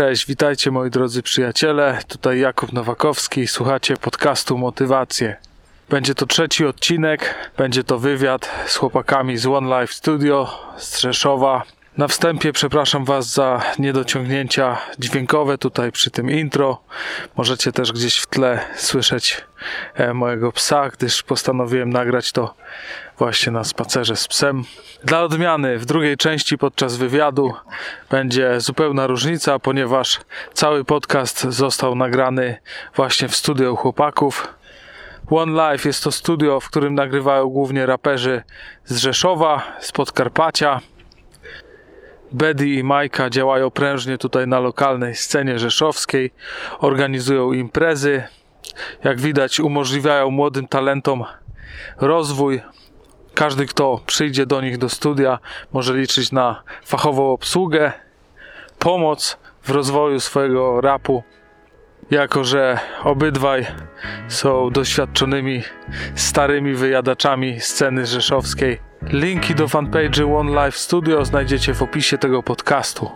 Cześć, witajcie moi drodzy przyjaciele. Tutaj Jakub Nowakowski. Słuchacie podcastu Motywacje. Będzie to trzeci odcinek. Będzie to wywiad z chłopakami z One Life Studio z Rzeszowa. Na wstępie przepraszam Was za niedociągnięcia dźwiękowe tutaj przy tym intro. Możecie też gdzieś w tle słyszeć e, mojego psa, gdyż postanowiłem nagrać to właśnie na spacerze z psem. Dla odmiany w drugiej części podczas wywiadu będzie zupełna różnica, ponieważ cały podcast został nagrany właśnie w studio chłopaków. One Life jest to studio, w którym nagrywają głównie raperzy z Rzeszowa, z Podkarpacia. Bedy i Majka działają prężnie tutaj na lokalnej scenie rzeszowskiej, organizują imprezy. Jak widać, umożliwiają młodym talentom rozwój. Każdy, kto przyjdzie do nich do studia, może liczyć na fachową obsługę, pomoc w rozwoju swojego rapu. Jako, że obydwaj są doświadczonymi, starymi wyjadaczami sceny rzeszowskiej. Linki do fanpage'y One Life Studio znajdziecie w opisie tego podcastu.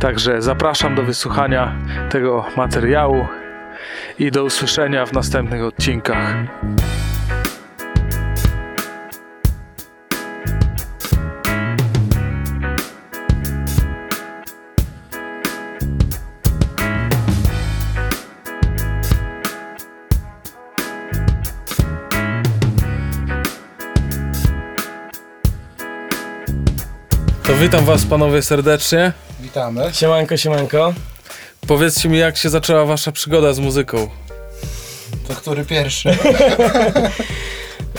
Także zapraszam do wysłuchania tego materiału i do usłyszenia w następnych odcinkach. Witam was panowie serdecznie. Witamy. Siemanko, siemanko. Powiedzcie mi jak się zaczęła wasza przygoda z muzyką. To który pierwszy?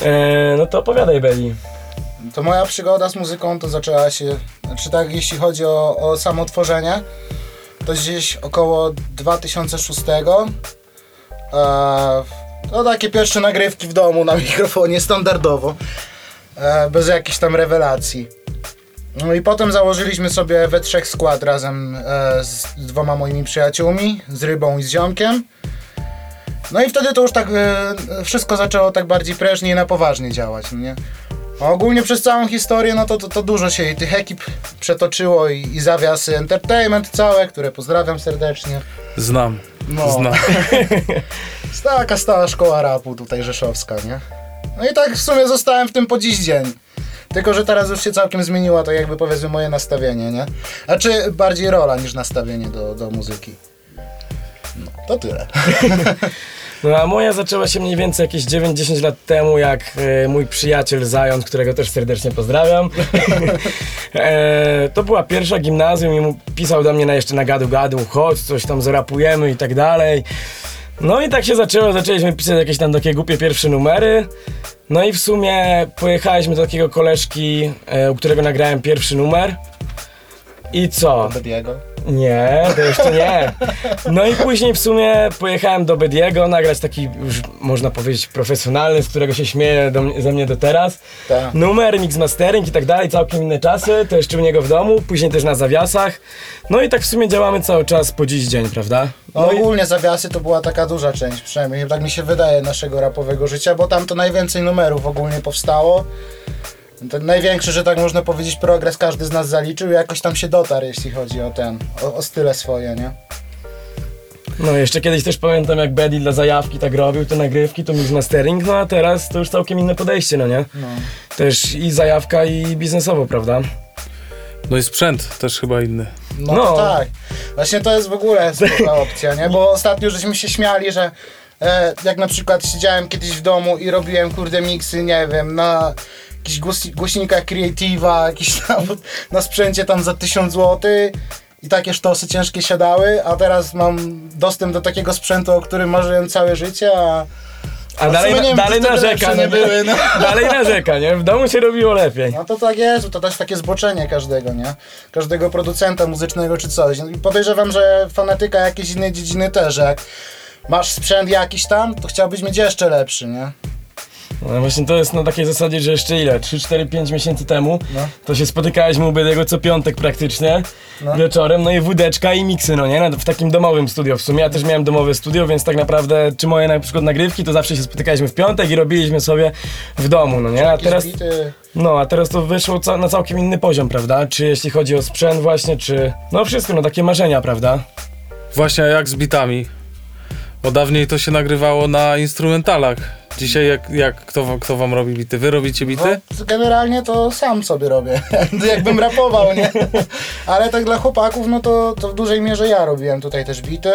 Eee, no to opowiadaj, Beli. To moja przygoda z muzyką to zaczęła się, znaczy tak jeśli chodzi o, o samo tworzenie, to gdzieś około 2006. Eee, to takie pierwsze nagrywki w domu na mikrofonie, standardowo. Eee, bez jakichś tam rewelacji. No i potem założyliśmy sobie we trzech skład razem e, z dwoma moimi przyjaciółmi, z Rybą i z Ziomkiem. No i wtedy to już tak e, wszystko zaczęło tak bardziej prężnie i na poważnie działać, no nie? A ogólnie przez całą historię, no to, to, to dużo się i tych ekip przetoczyło i, i zawiasy Entertainment całe, które pozdrawiam serdecznie. Znam. No. Znam. Taka stała szkoła rapu tutaj rzeszowska, nie? No i tak w sumie zostałem w tym po dziś dzień. Tylko, że teraz już się całkiem zmieniło to jakby powiedzmy moje nastawienie, nie? Znaczy bardziej rola niż nastawienie do, do muzyki. No, to tyle. No a moja zaczęła się mniej więcej jakieś 9-10 lat temu, jak e, mój przyjaciel Zając, którego też serdecznie pozdrawiam. e, to była pierwsza gimnazjum i mu pisał do mnie na jeszcze na gadu gadu, chodź, coś tam zarapujemy i tak dalej. No i tak się zaczęło, zaczęliśmy pisać jakieś tam takie głupie pierwsze numery. No i w sumie pojechaliśmy do takiego koleżki, e, u którego nagrałem pierwszy numer. I co? Bediego. Nie, to jeszcze nie. No i później w sumie pojechałem do Bediego nagrać taki już można powiedzieć profesjonalny, z którego się śmieję do, ze mnie do teraz. Tak. Numer, mix mastering i tak dalej, całkiem inne czasy, to jeszcze u niego w domu, później też na zawiasach. No i tak w sumie działamy cały czas po dziś dzień, prawda? No i ogólnie zawiasy to była taka duża część, przynajmniej tak mi się wydaje, naszego rapowego życia, bo tam to najwięcej numerów ogólnie powstało. Ten największy, że tak można powiedzieć, progres każdy z nas zaliczył i jakoś tam się dotarł, jeśli chodzi o ten, o, o style swoje, nie? no jeszcze kiedyś też pamiętam jak Bedi dla zajawki tak robił te nagrywki, to mix mastering, no a teraz to już całkiem inne podejście, no nie? No. Też i zajawka i biznesowo, prawda? No i sprzęt też chyba inny. No, No. tak. Właśnie to jest w ogóle spoko opcja, nie? Bo ostatnio żeśmy się śmiali, że e, jak na przykład siedziałem kiedyś w domu i robiłem kurde miksy, nie wiem, na jakichś głosi- głośnikach Creative'a, jakiś tam na sprzęcie tam za 1000 zł i takie sztosy ciężkie siadały, a teraz mam dostęp do takiego sprzętu, o którym marzyłem całe życie, a A w dalej, wiem, dalej narzeka, lepsze nie były, no. Dalej narzeka, nie? W domu się robiło lepiej. No to tak jest, to też takie zboczenie każdego, nie? Każdego producenta muzycznego czy coś. I podejrzewam, że fanatyka jakiejś innej dziedziny też, jak masz sprzęt jakiś tam, to chciałbyś mieć jeszcze lepszy, nie? No właśnie to jest na takiej zasadzie, że jeszcze ile? 3, 4, 5 miesięcy temu No. to się spotykaliśmy u Bediego co piątek praktycznie No. wieczorem, no i wódeczka i miksy, no nie? No, W takim domowym studio w sumie. Ja też miałem domowe studio, więc tak naprawdę czy moje na przykład nagrywki, to zawsze się spotykaliśmy w piątek i robiliśmy sobie w domu, no nie? A teraz... bity, No, a teraz to wyszło ca- na całkiem inny poziom, prawda? Czy jeśli chodzi o sprzęt właśnie, czy... No wszystko, no takie marzenia, prawda? Właśnie jak z bitami. Bo dawniej to się nagrywało na instrumentalach. Dzisiaj jak, jak kto, kto wam robi bity? Wy robicie bity? No, generalnie to sam sobie robię, jakbym rapował, nie? Ale tak dla chłopaków, no to, to w dużej mierze ja robiłem tutaj też bity.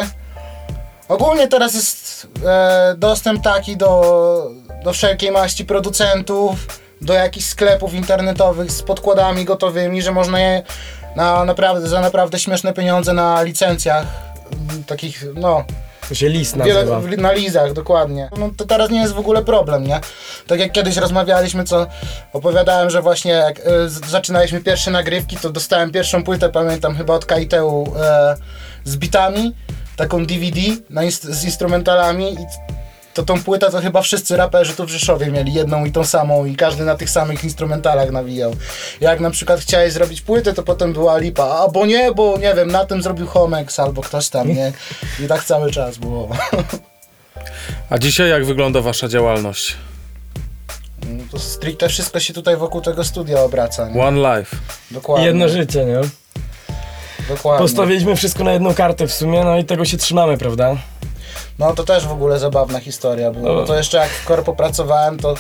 Ogólnie teraz jest e, dostęp taki do, do wszelkiej maści producentów, do jakichś sklepów internetowych z podkładami gotowymi, że można je na, naprawdę, za naprawdę śmieszne pieniądze na licencjach takich, no, To się list nazywa. w- na lizach, dokładnie. No to teraz nie jest w ogóle problem, nie? Tak jak kiedyś rozmawialiśmy, co opowiadałem, że właśnie jak z- zaczynaliśmy pierwsze nagrywki, to dostałem pierwszą płytę, pamiętam chyba od KIT-u e, z bitami, taką DVD na inst- z instrumentalami i to tą płytę to chyba wszyscy raperzy tu w Rzeszowie mieli jedną i tą samą i każdy na tych samych instrumentalach nawijał. Jak na przykład chciałeś zrobić płytę, to potem była lipa, albo nie, bo nie wiem, na tym zrobił Homex albo ktoś tam, nie? I tak cały czas było. A dzisiaj jak wygląda wasza działalność? No to stricte wszystko się tutaj wokół tego studia obraca. Nie? One Life. Dokładnie. Jedno życie, nie? Dokładnie. Postawiliśmy wszystko na jedną kartę w sumie, no i tego się trzymamy, prawda? No to też w ogóle zabawna historia była. No. No. To jeszcze jak w korpo pracowałem, to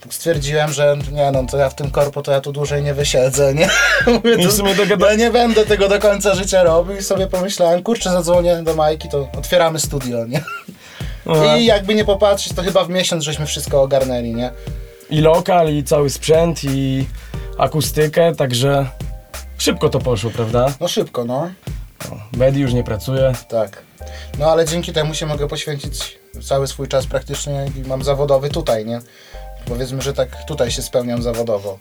tak stwierdziłem, że nie no, to ja w tym korpo to ja tu dłużej nie wysiedzę, nie? Mówię, I w sumie dogada- ja nie będę tego do końca życia robił i sobie pomyślałem, kurczę, zadzwonię do Majki, to otwieramy studio, nie? Aha. I jakby nie popatrzeć, to chyba w miesiąc żeśmy wszystko ogarnęli, nie? I lokal, i cały sprzęt, i akustykę, także szybko to poszło, prawda? No szybko, no. Bedi już nie pracuje. Tak. No ale dzięki temu się mogę poświęcić cały swój czas praktycznie i mam zawodowy tutaj, nie? Powiedzmy, że tak tutaj się spełniam zawodowo.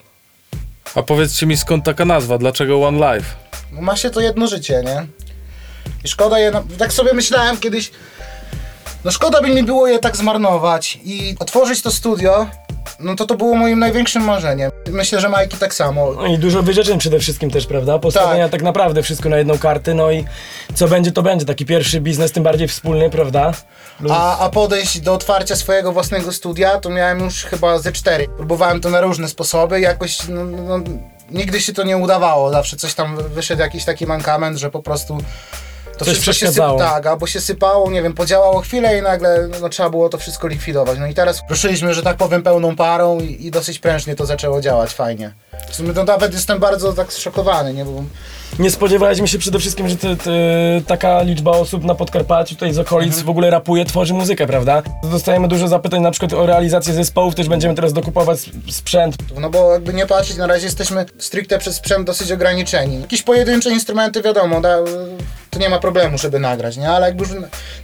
A powiedzcie mi skąd taka nazwa? Dlaczego One Life? No, Ma się to jedno życie, nie? I szkoda je, na... tak sobie myślałem kiedyś, no szkoda by mi było je tak zmarnować i otworzyć to studio, no to to było moim największym marzeniem. Myślę, że Majki tak samo. No i dużo wyrzeczeń przede wszystkim też, prawda? Postawienia tak. Tak. naprawdę wszystko na jedną kartę, no i co będzie, to będzie. Taki pierwszy biznes, tym bardziej wspólny, prawda? Plus- A, a podejść do otwarcia swojego własnego studia to miałem już chyba ze cztery. Próbowałem to na różne sposoby, jakoś no, no, nigdy się to nie udawało. Zawsze coś tam wyszedł jakiś taki mankament, że po prostu to Coś się przeszkadzało. syp, tak, albo się sypało, nie wiem, podziałało chwilę i nagle no, trzeba było to wszystko likwidować. No i teraz ruszyliśmy, że tak powiem, pełną parą i, i dosyć prężnie to zaczęło działać fajnie. W sumie to nawet jestem bardzo tak zszokowany, nie? Bo Nie spodziewaliśmy się przede wszystkim, że te, te, taka liczba osób na Podkarpaciu, tutaj z okolic Mhm. w ogóle rapuje, tworzy muzykę, prawda? Dostajemy dużo zapytań na przykład o realizację zespołów, też będziemy teraz dokupować sp- sprzęt. No bo jakby nie patrzeć, na razie jesteśmy stricte przez sprzęt dosyć ograniczeni. Jakieś pojedyncze instrumenty, wiadomo, da, to nie ma problemu, żeby nagrać, nie? Ale jakby już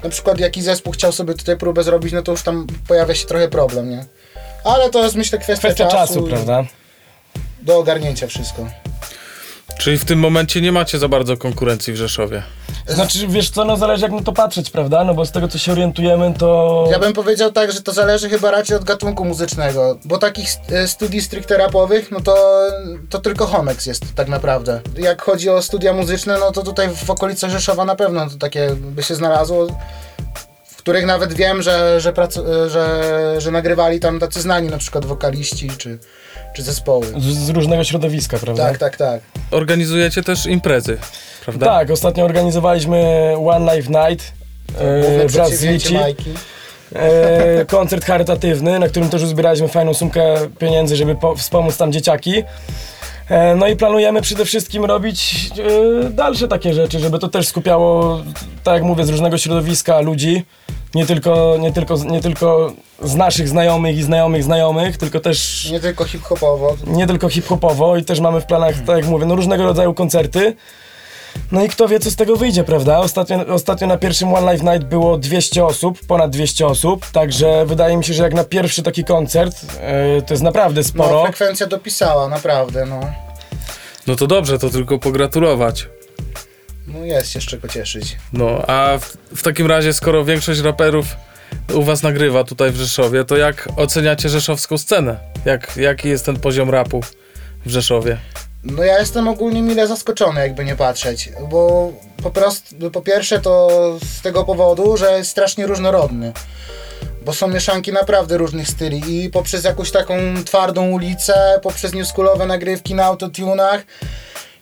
na, przykład jakiś zespół chciał sobie tutaj próbę zrobić, no to już tam pojawia się trochę problem, nie? Ale to jest myślę kwestia, Kwestia czasu, i prawda? Do ogarnięcia wszystko. Czyli w tym momencie nie macie za bardzo konkurencji w Rzeszowie. Znaczy, wiesz co, no zależy jak na to patrzeć, prawda? No bo z tego co się orientujemy, to... Ja bym powiedział tak, że to zależy chyba raczej od gatunku muzycznego, bo takich e, studii stricte rapowych, no to, to tylko Homex jest tak naprawdę. Jak chodzi o studia muzyczne, no to tutaj w okolicach Rzeszowa na pewno to takie by się znalazło, których nawet wiem, że, że, że, że nagrywali tam tacy znani na przykład wokaliści czy, czy zespoły. Z, z różnego środowiska, prawda? Tak, tak, tak. Organizujecie też imprezy, prawda? Tak, ostatnio organizowaliśmy One Life Night Główne e, wraz z Lici. Majki. E, koncert charytatywny, na którym też uzbieraliśmy fajną sumkę pieniędzy, żeby po, wspomóc tam dzieciaki. E, no i planujemy przede wszystkim robić e, dalsze takie rzeczy, żeby to też skupiało, tak jak mówię, z różnego środowiska ludzi. Nie tylko, nie tylko, nie tylko z naszych znajomych i znajomych znajomych, tylko też Nie tylko hip-hopowo. nie tylko hip-hopowo i też mamy w planach, tak jak mówię, no różnego rodzaju koncerty. No i kto wie, co z tego wyjdzie, prawda? Ostatnio, ostatnio na pierwszym One Life Night było 200 osób, ponad 200 osób, także wydaje mi się, że jak na pierwszy taki koncert, e, to jest naprawdę No, sporo. frekwencja dopisała, naprawdę, no. No to dobrze, to tylko pogratulować. No jest się z czego cieszyć. No, a w, w takim razie, skoro większość raperów u was nagrywa tutaj w Rzeszowie, to jak oceniacie rzeszowską scenę? Jak, jaki jest ten poziom rapu w Rzeszowie? No ja jestem ogólnie mile zaskoczony, jakby nie patrzeć, bo po prostu, po pierwsze to z tego powodu, że jest strasznie różnorodny. bo są mieszanki naprawdę różnych styli i poprzez jakąś taką twardą ulicę, poprzez newschoolowe nagrywki na autotunach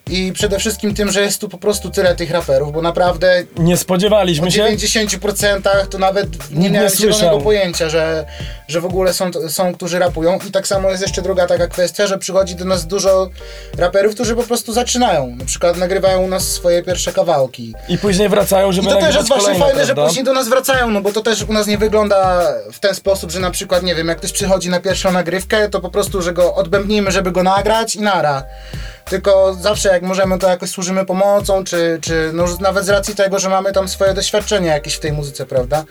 i przede wszystkim tym, że jest tu po prostu tyle tych raperów, bo naprawdę Nie spodziewaliśmy się. 90% to nawet nie nie miałem zielonego pojęcia, że, że w ogóle są, są, którzy rapują. I tak samo jest jeszcze druga taka kwestia, że przychodzi do nas dużo raperów, którzy po prostu zaczynają. Na przykład nagrywają u nas swoje pierwsze kawałki. I później wracają, żeby I to też jest właśnie fajne, że prawda? później do nas wracają, no bo to też u nas nie wygląda w ten sposób, że na przykład, nie wiem, jak ktoś przychodzi na pierwszą nagrywkę, to po prostu, że go odbębnimy, żeby go nagrać i nara. Tylko zawsze jak możemy, to jakoś służymy pomocą, czy, czy no nawet z racji tego, że mamy tam swoje doświadczenie jakieś w tej muzyce, prawda?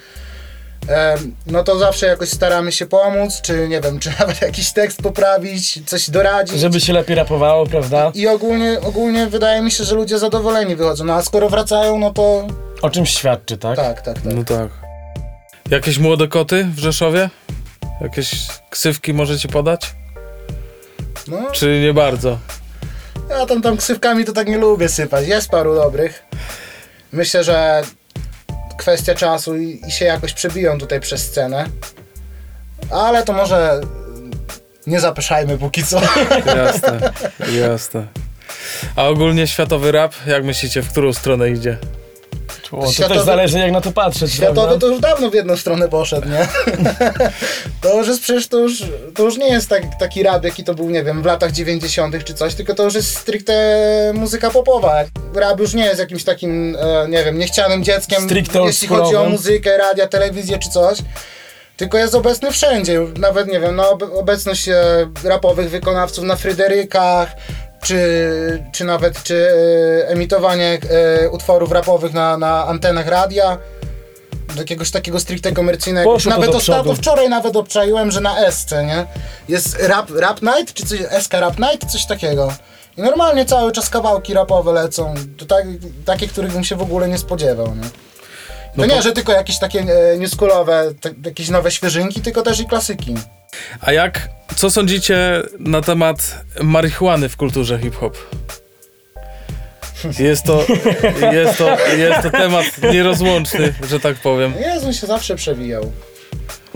No to zawsze jakoś staramy się pomóc, czy nie wiem, czy nawet jakiś tekst poprawić, coś doradzić. Żeby się lepiej rapowało, prawda? I ogólnie, ogólnie wydaje mi się, że ludzie zadowoleni wychodzą. No a skoro wracają, no to O czymś świadczy, tak? tak, tak, tak. No tak. Jakieś młode koty w Rzeszowie? Jakieś ksywki możecie podać? No, Czy nie bardzo? Ja tam, tam ksywkami to tak nie lubię sypać. Jest paru dobrych. Myślę, że kwestia czasu i, i się jakoś przebiją tutaj przez scenę. Ale to może nie zapeszajmy póki co. Jasne, jasne. A ogólnie światowy rap, jak myślicie, w którą stronę idzie? O, to Światowy- też zależy jak na to patrzeć, Światowy prawda? to już dawno w jedną stronę poszedł, nie? to już jest przecież, to już, to już nie jest tak, taki rap, jaki to był, nie wiem, w latach 90. czy coś, tylko to już jest stricte muzyka popowa. Rap już nie jest jakimś takim, e, nie wiem, niechcianym dzieckiem, Stricte jeśli chodzi o muzykę, radia, telewizję czy coś. Tylko jest obecny wszędzie, nawet nie wiem, no ob- obecność e, rapowych wykonawców na Fryderykach, czy, czy nawet czy e, emitowanie e, utworów rapowych na, na antenach radia do jakiegoś takiego stricte komercyjnego. Poszło to nawet do ostatnio, przodu. wczoraj nawet obczaiłem, że na SC, nie? Jest rap, rap Night, czy coś, SK Rap Night, coś takiego. I normalnie cały czas kawałki rapowe lecą, to tak, takie, których bym się w ogóle nie spodziewał, nie? To No nie, to- że tylko jakieś takie e, newschoolowe, te, jakieś nowe świeżynki, tylko też i klasyki. A jak, co sądzicie na temat marihuany w kulturze hip-hop? Jest to, jest, to, jest to temat nierozłączny, że tak powiem. Jezu, się zawsze przewijał.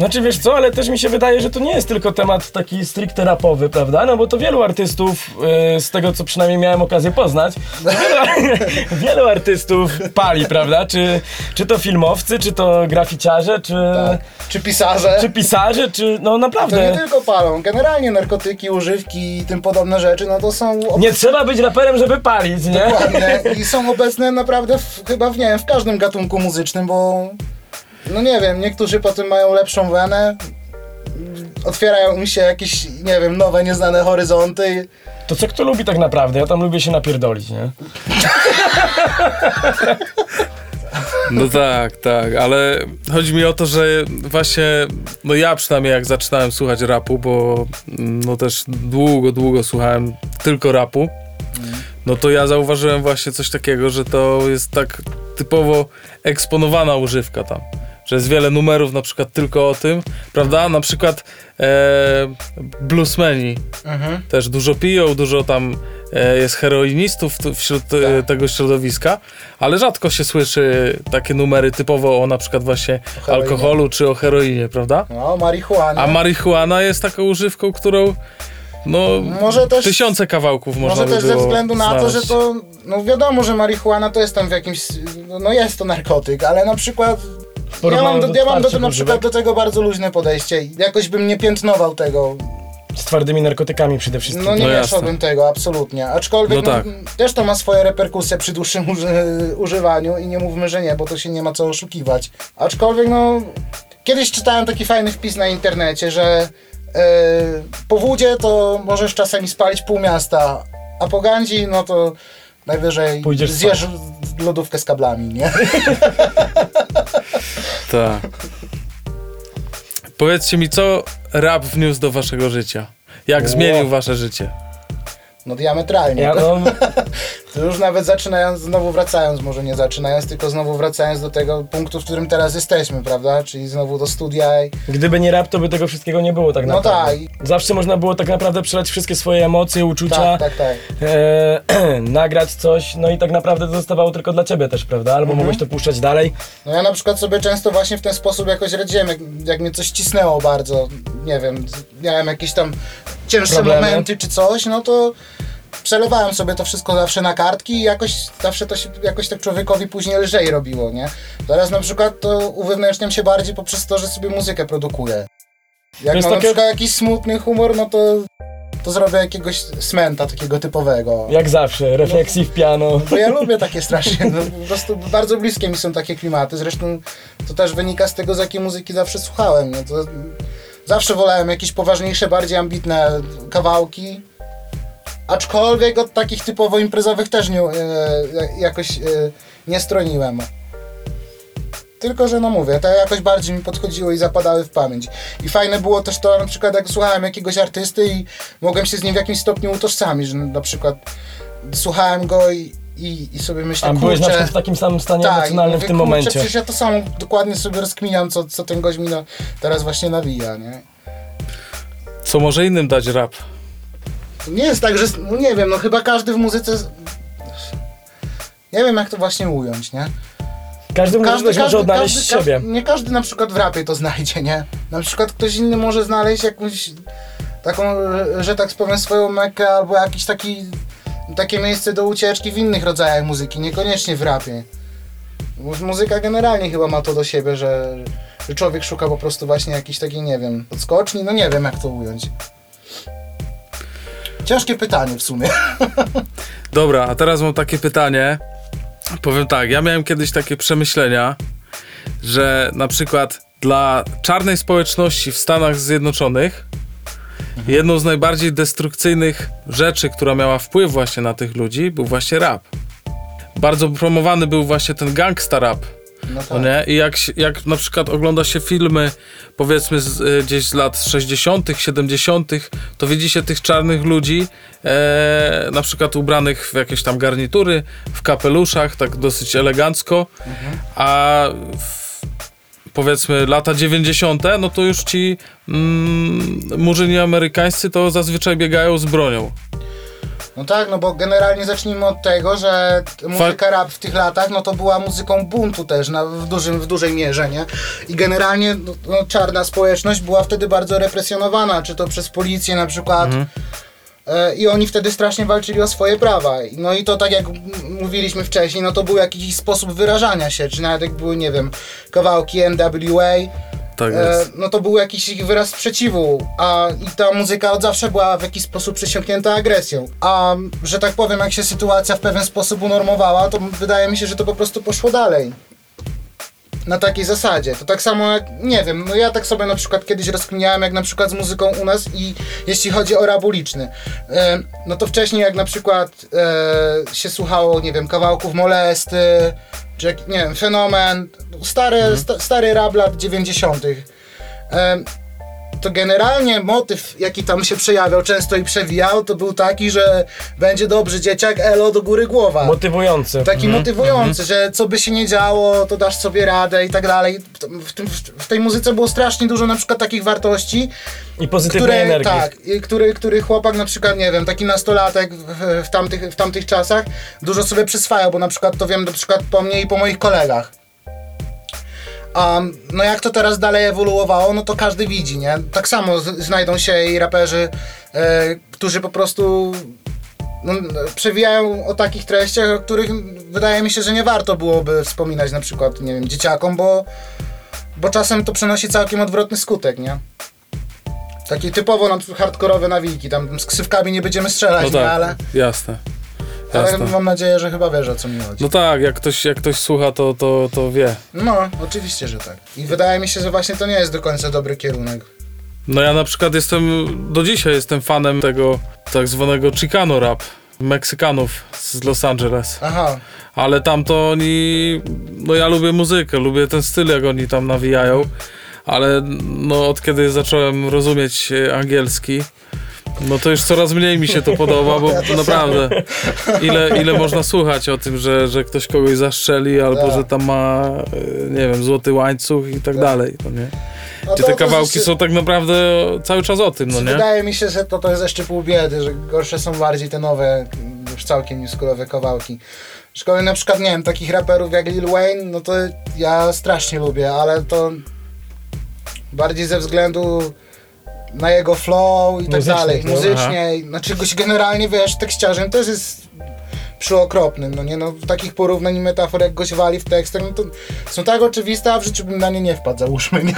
Znaczy wiesz co, ale też mi się wydaje, że to nie jest tylko temat taki stricte rapowy, prawda? No bo to wielu artystów, y, z tego co przynajmniej miałem okazję poznać, wielu, wielu artystów pali, prawda? Czy, czy to filmowcy, czy to graficiarze, czy, Tak. Czy pisarze? czy pisarze, czy no To nie naprawdę. tylko palą. Generalnie narkotyki, używki i tym podobne rzeczy, no to są ob- Nie trzeba być raperem, żeby palić, nie? Dokładnie. I są obecne naprawdę w, chyba w, nie wiem, w każdym gatunku muzycznym, bo no nie wiem, niektórzy potem mają lepszą wenę, otwierają mi się jakieś, nie wiem, nowe, nieznane horyzonty. To co kto lubi tak naprawdę? Ja tam lubię się napierdolić, nie? No tak, tak, ale chodzi mi o to, że właśnie, no ja przynajmniej jak zaczynałem słuchać rapu, bo no też długo, długo słuchałem tylko rapu, no to ja zauważyłem właśnie coś takiego, że to jest tak typowo eksponowana używka tam. Że jest wiele numerów na przykład tylko o tym, prawda? Na przykład e, bluesmeni Mhm. też dużo piją, dużo tam e, jest heroinistów wśród e, Tak. tego środowiska, ale rzadko się słyszy takie numery typowo o na przykład właśnie alkoholu czy o heroinie, prawda? No, marihuana. A marihuana jest taką używką, którą no Może też- tysiące kawałków można Może by też ze względu na to, że znaleźć. to, no wiadomo, że marihuana to jest tam w jakimś, no jest to narkotyk, ale na przykład ja mam, do do, ja mam do, na przykład do tego bardzo luźne podejście. Jakoś bym nie piętnował tego. Z twardymi narkotykami przede wszystkim. No nie No mieszałbym tego, absolutnie. Aczkolwiek No no tak. też to ma swoje reperkusje przy dłuższym uży używaniu i nie mówmy, że nie, bo to się nie ma co oszukiwać. Aczkolwiek no, kiedyś czytałem taki fajny wpis na internecie, że e, po wódzie to możesz czasami spalić pół miasta, a po gandzi no to najwyżej Pójdziesz zjesz lodówkę z kablami, nie? Tak. Powiedzcie mi, co rap wniósł do waszego życia? Jak zmienił wasze życie? No diametralnie. Ja, to, no, to już nawet zaczynając, znowu wracając, może nie zaczynając, tylko znowu wracając do tego punktu, w którym teraz jesteśmy, prawda? Czyli znowu do studia i... gdyby nie rap, to by tego wszystkiego nie było tak No naprawdę. tak. Zawsze można było tak naprawdę przelać wszystkie swoje emocje, uczucia, Tak, tak, tak. e, nagrać coś, no i tak naprawdę to zostawało tylko dla ciebie też, prawda? Albo Mhm. mogłeś to puszczać dalej. No ja na przykład sobie często właśnie w ten sposób jakoś radziłem, jak, jak mnie coś cisnęło bardzo, nie wiem, miałem jakieś tam cięższe Problemy. momenty czy coś, no to przelewałem sobie to wszystko zawsze na kartki i jakoś zawsze to się jakoś tak człowiekowi później lżej robiło, nie? Teraz na przykład to uwewnętrzniam się bardziej poprzez to, że sobie muzykę produkuję. Jak mam na takie- przykład jakiś smutny humor, no to, to zrobię jakiegoś smęta takiego typowego. Jak zawsze, refleksji w piano. Bo ja lubię takie strasznie, no, po prostu bardzo bliskie mi są takie klimaty, zresztą to też wynika z tego, z jakiej muzyki zawsze słuchałem, no to zawsze wolałem jakieś poważniejsze, bardziej ambitne kawałki, aczkolwiek od takich typowo imprezowych też nie, e, jakoś e, nie stroniłem. Tylko, że no mówię, to jakoś bardziej mi podchodziło i zapadały w pamięć. I fajne było też to, na przykład jak słuchałem jakiegoś artysty i mogłem się z nim w jakimś stopniu utożsamić, że na przykład słuchałem go i, i, i sobie myślę, A byłeś na przykład w takim samym stanie tak, emocjonalnym mówię, w tym kurczę, momencie. przecież ja to samo dokładnie sobie rozkminiam, co, co ten gość mi no, teraz właśnie nawija, nie? Co może innym dać rap? Nie jest tak, że, no nie wiem, no chyba każdy w muzyce, nie wiem jak to właśnie ująć, nie? Każdy, każdy, może odnaleźć każdy, siebie. każdy- nie każdy na przykład w rapie to znajdzie, nie? Na przykład ktoś inny może znaleźć jakąś taką, że- że tak powiem, swoją mekę albo jakiś taki, takie miejsce do ucieczki w innych rodzajach muzyki, niekoniecznie w rapie. Muzyka generalnie chyba ma to do siebie, że, że człowiek szuka po prostu właśnie jakiejś takiej, nie wiem, odskoczni, no nie wiem jak to ująć. Ciężkie pytanie w sumie. Dobra, a teraz mam takie pytanie. Powiem tak, ja miałem kiedyś takie przemyślenia, że na przykład dla czarnej społeczności w Stanach Zjednoczonych jedną z najbardziej destrukcyjnych rzeczy, która miała wpływ właśnie na tych ludzi, był właśnie rap. Bardzo promowany był właśnie ten gangsta rap. No No nie? I jak, jak na przykład ogląda się filmy, powiedzmy z, y, gdzieś z lat 60., 70., to widzi się tych czarnych ludzi, e, na przykład ubranych w jakieś tam garnitury, w kapeluszach, tak dosyć elegancko, a w, powiedzmy lata 90., no to już ci mm, murzyni amerykańscy to zazwyczaj biegają z bronią. No tak, no bo generalnie zacznijmy od tego, że muzyka rap w tych latach, no to była muzyką buntu też na, w, dużym, w dużej mierze, nie? I generalnie no, no, czarna społeczność była wtedy bardzo represjonowana, czy to przez policję na przykład. E, I oni wtedy strasznie walczyli o swoje prawa. No i to tak jak mówiliśmy wcześniej, no to był jakiś sposób wyrażania się, czy nawet jak były, nie wiem, kawałki NWA, Tak E, no to był jakiś ich wyraz sprzeciwu, a ta muzyka od zawsze była w jakiś sposób przesiąknięta agresją. A że tak powiem, jak się sytuacja w pewien sposób unormowała, to wydaje mi się, że to po prostu poszło dalej. Na takiej zasadzie. To tak samo jak, nie wiem, no ja tak sobie na przykład kiedyś rozkminiałem, jak na przykład z muzyką u nas i jeśli chodzi o rap uliczny. E, no to wcześniej jak na przykład e, się słuchało, nie wiem, kawałków Molesty, czy jak, nie wiem, Fenomen, stary, sta, stary rap lat 90. Em, to generalnie motyw, jaki tam się przejawiał często i przewijał, to był taki, że będzie dobrze dzieciak, elo do góry głowa. Motywujący. Taki motywujący, że co by się nie działo, to dasz sobie radę i tak dalej. W, tym, w tej muzyce było strasznie dużo na przykład takich wartości, I pozytywnej które, energii. tak, który, który chłopak na przykład, nie wiem, taki nastolatek w, w, tamtych, w tamtych czasach dużo sobie przyswajał, bo na przykład to wiem na przykład po mnie i po moich kolegach. A no jak to teraz dalej ewoluowało, no to każdy widzi, nie? Tak samo znajdą się i raperzy, e, którzy po prostu no, przewijają o takich treściach, o których wydaje mi się, że nie warto byłoby wspominać na przykład, nie wiem, dzieciakom, bo, bo czasem to przynosi całkiem odwrotny skutek, nie? Takie typowo na przykład hardkorowe nawiki, tam z ksywkami nie będziemy strzelać, No nie? tak, ale, jasne. Ale jasne. mam nadzieję, że chyba wiesz o co mi chodzi. No tak, jak ktoś, jak ktoś słucha, to, to, to wie. No, oczywiście, że tak. I wydaje mi się, że właśnie to nie jest do końca dobry kierunek. No ja na przykład jestem, do dzisiaj jestem fanem tego tak zwanego Chicano rap, Meksykanów z Los Angeles. Aha, Ale tam to oni, no ja lubię muzykę, lubię ten styl, jak oni tam nawijają, ale no od kiedy zacząłem rozumieć e, angielski, No to już coraz mniej mi się to podoba, bo naprawdę ile, ile można słuchać o tym, że, że ktoś kogoś zastrzeli, albo Tak. że tam ma, e, nie wiem, złoty łańcuch i tak dalej, no nie? No Gdzie te kawałki jeszcze- są tak naprawdę cały czas o tym, no nie? Wydaje mi się, że to, to jest jeszcze pół biedy, że gorsze są bardziej te nowe, już całkiem newschoolowe kawałki. Szkoły na przykład, nie wiem, takich raperów jak Lil Wayne, no to ja strasznie lubię, ale to bardziej ze względu na jego flow i tak Muzyczny dalej, flow. muzycznie, znaczy goś generalnie, wiesz, tekściarzem też jest przyokropnym, no nie, no takich porównań i metafor jak goś wali w tekstach, no to są tak oczywiste, a w życiu bym na nie nie wpadł, załóżmy, nie?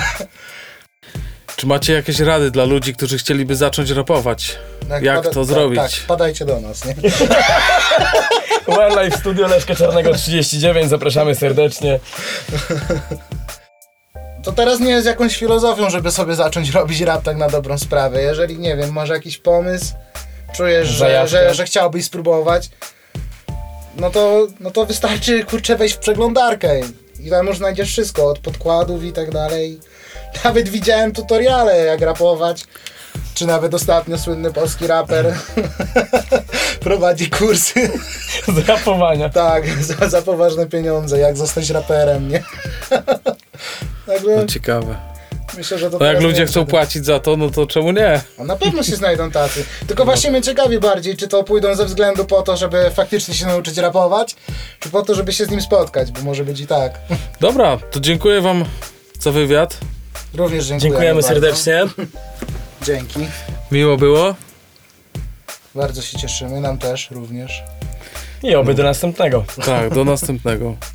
Czy macie jakieś rady dla ludzi, którzy chcieliby zacząć rapować? Tak, Jak to zrobić? Tak, padajcie do nas, nie? One Life Studio Leszka Czarnego 39, zapraszamy serdecznie. To teraz nie jest jakąś filozofią, żeby sobie zacząć robić rap tak na dobrą sprawę. Jeżeli, nie wiem, masz jakiś pomysł, czujesz, że, że, że chciałbyś spróbować, no to, no to wystarczy, kurczę, wejść w przeglądarkę i tam już znajdziesz wszystko, od podkładów i tak dalej. Nawet widziałem tutoriale, jak rapować. Czy nawet ostatnio słynny polski raper prowadzi kursy, Z rapowania. tak, za, za poważne pieniądze, jak zostać raperem, nie? Także No ciekawe. myślę, że to No jak ludzie chcą jest płacić za to, no to czemu nie? A na pewno się znajdą tacy. Tylko właśnie mnie ciekawi bardziej, czy to pójdą ze względu po to, żeby faktycznie się nauczyć rapować, czy po to, żeby się z nim spotkać, bo może być i tak. Dobra, to dziękuję wam za wywiad. Również dziękujemy. Dziękujemy bardzo. serdecznie. Dzięki. Miło było. Bardzo się cieszymy, nam też również. I oby do następnego. Tak, do następnego.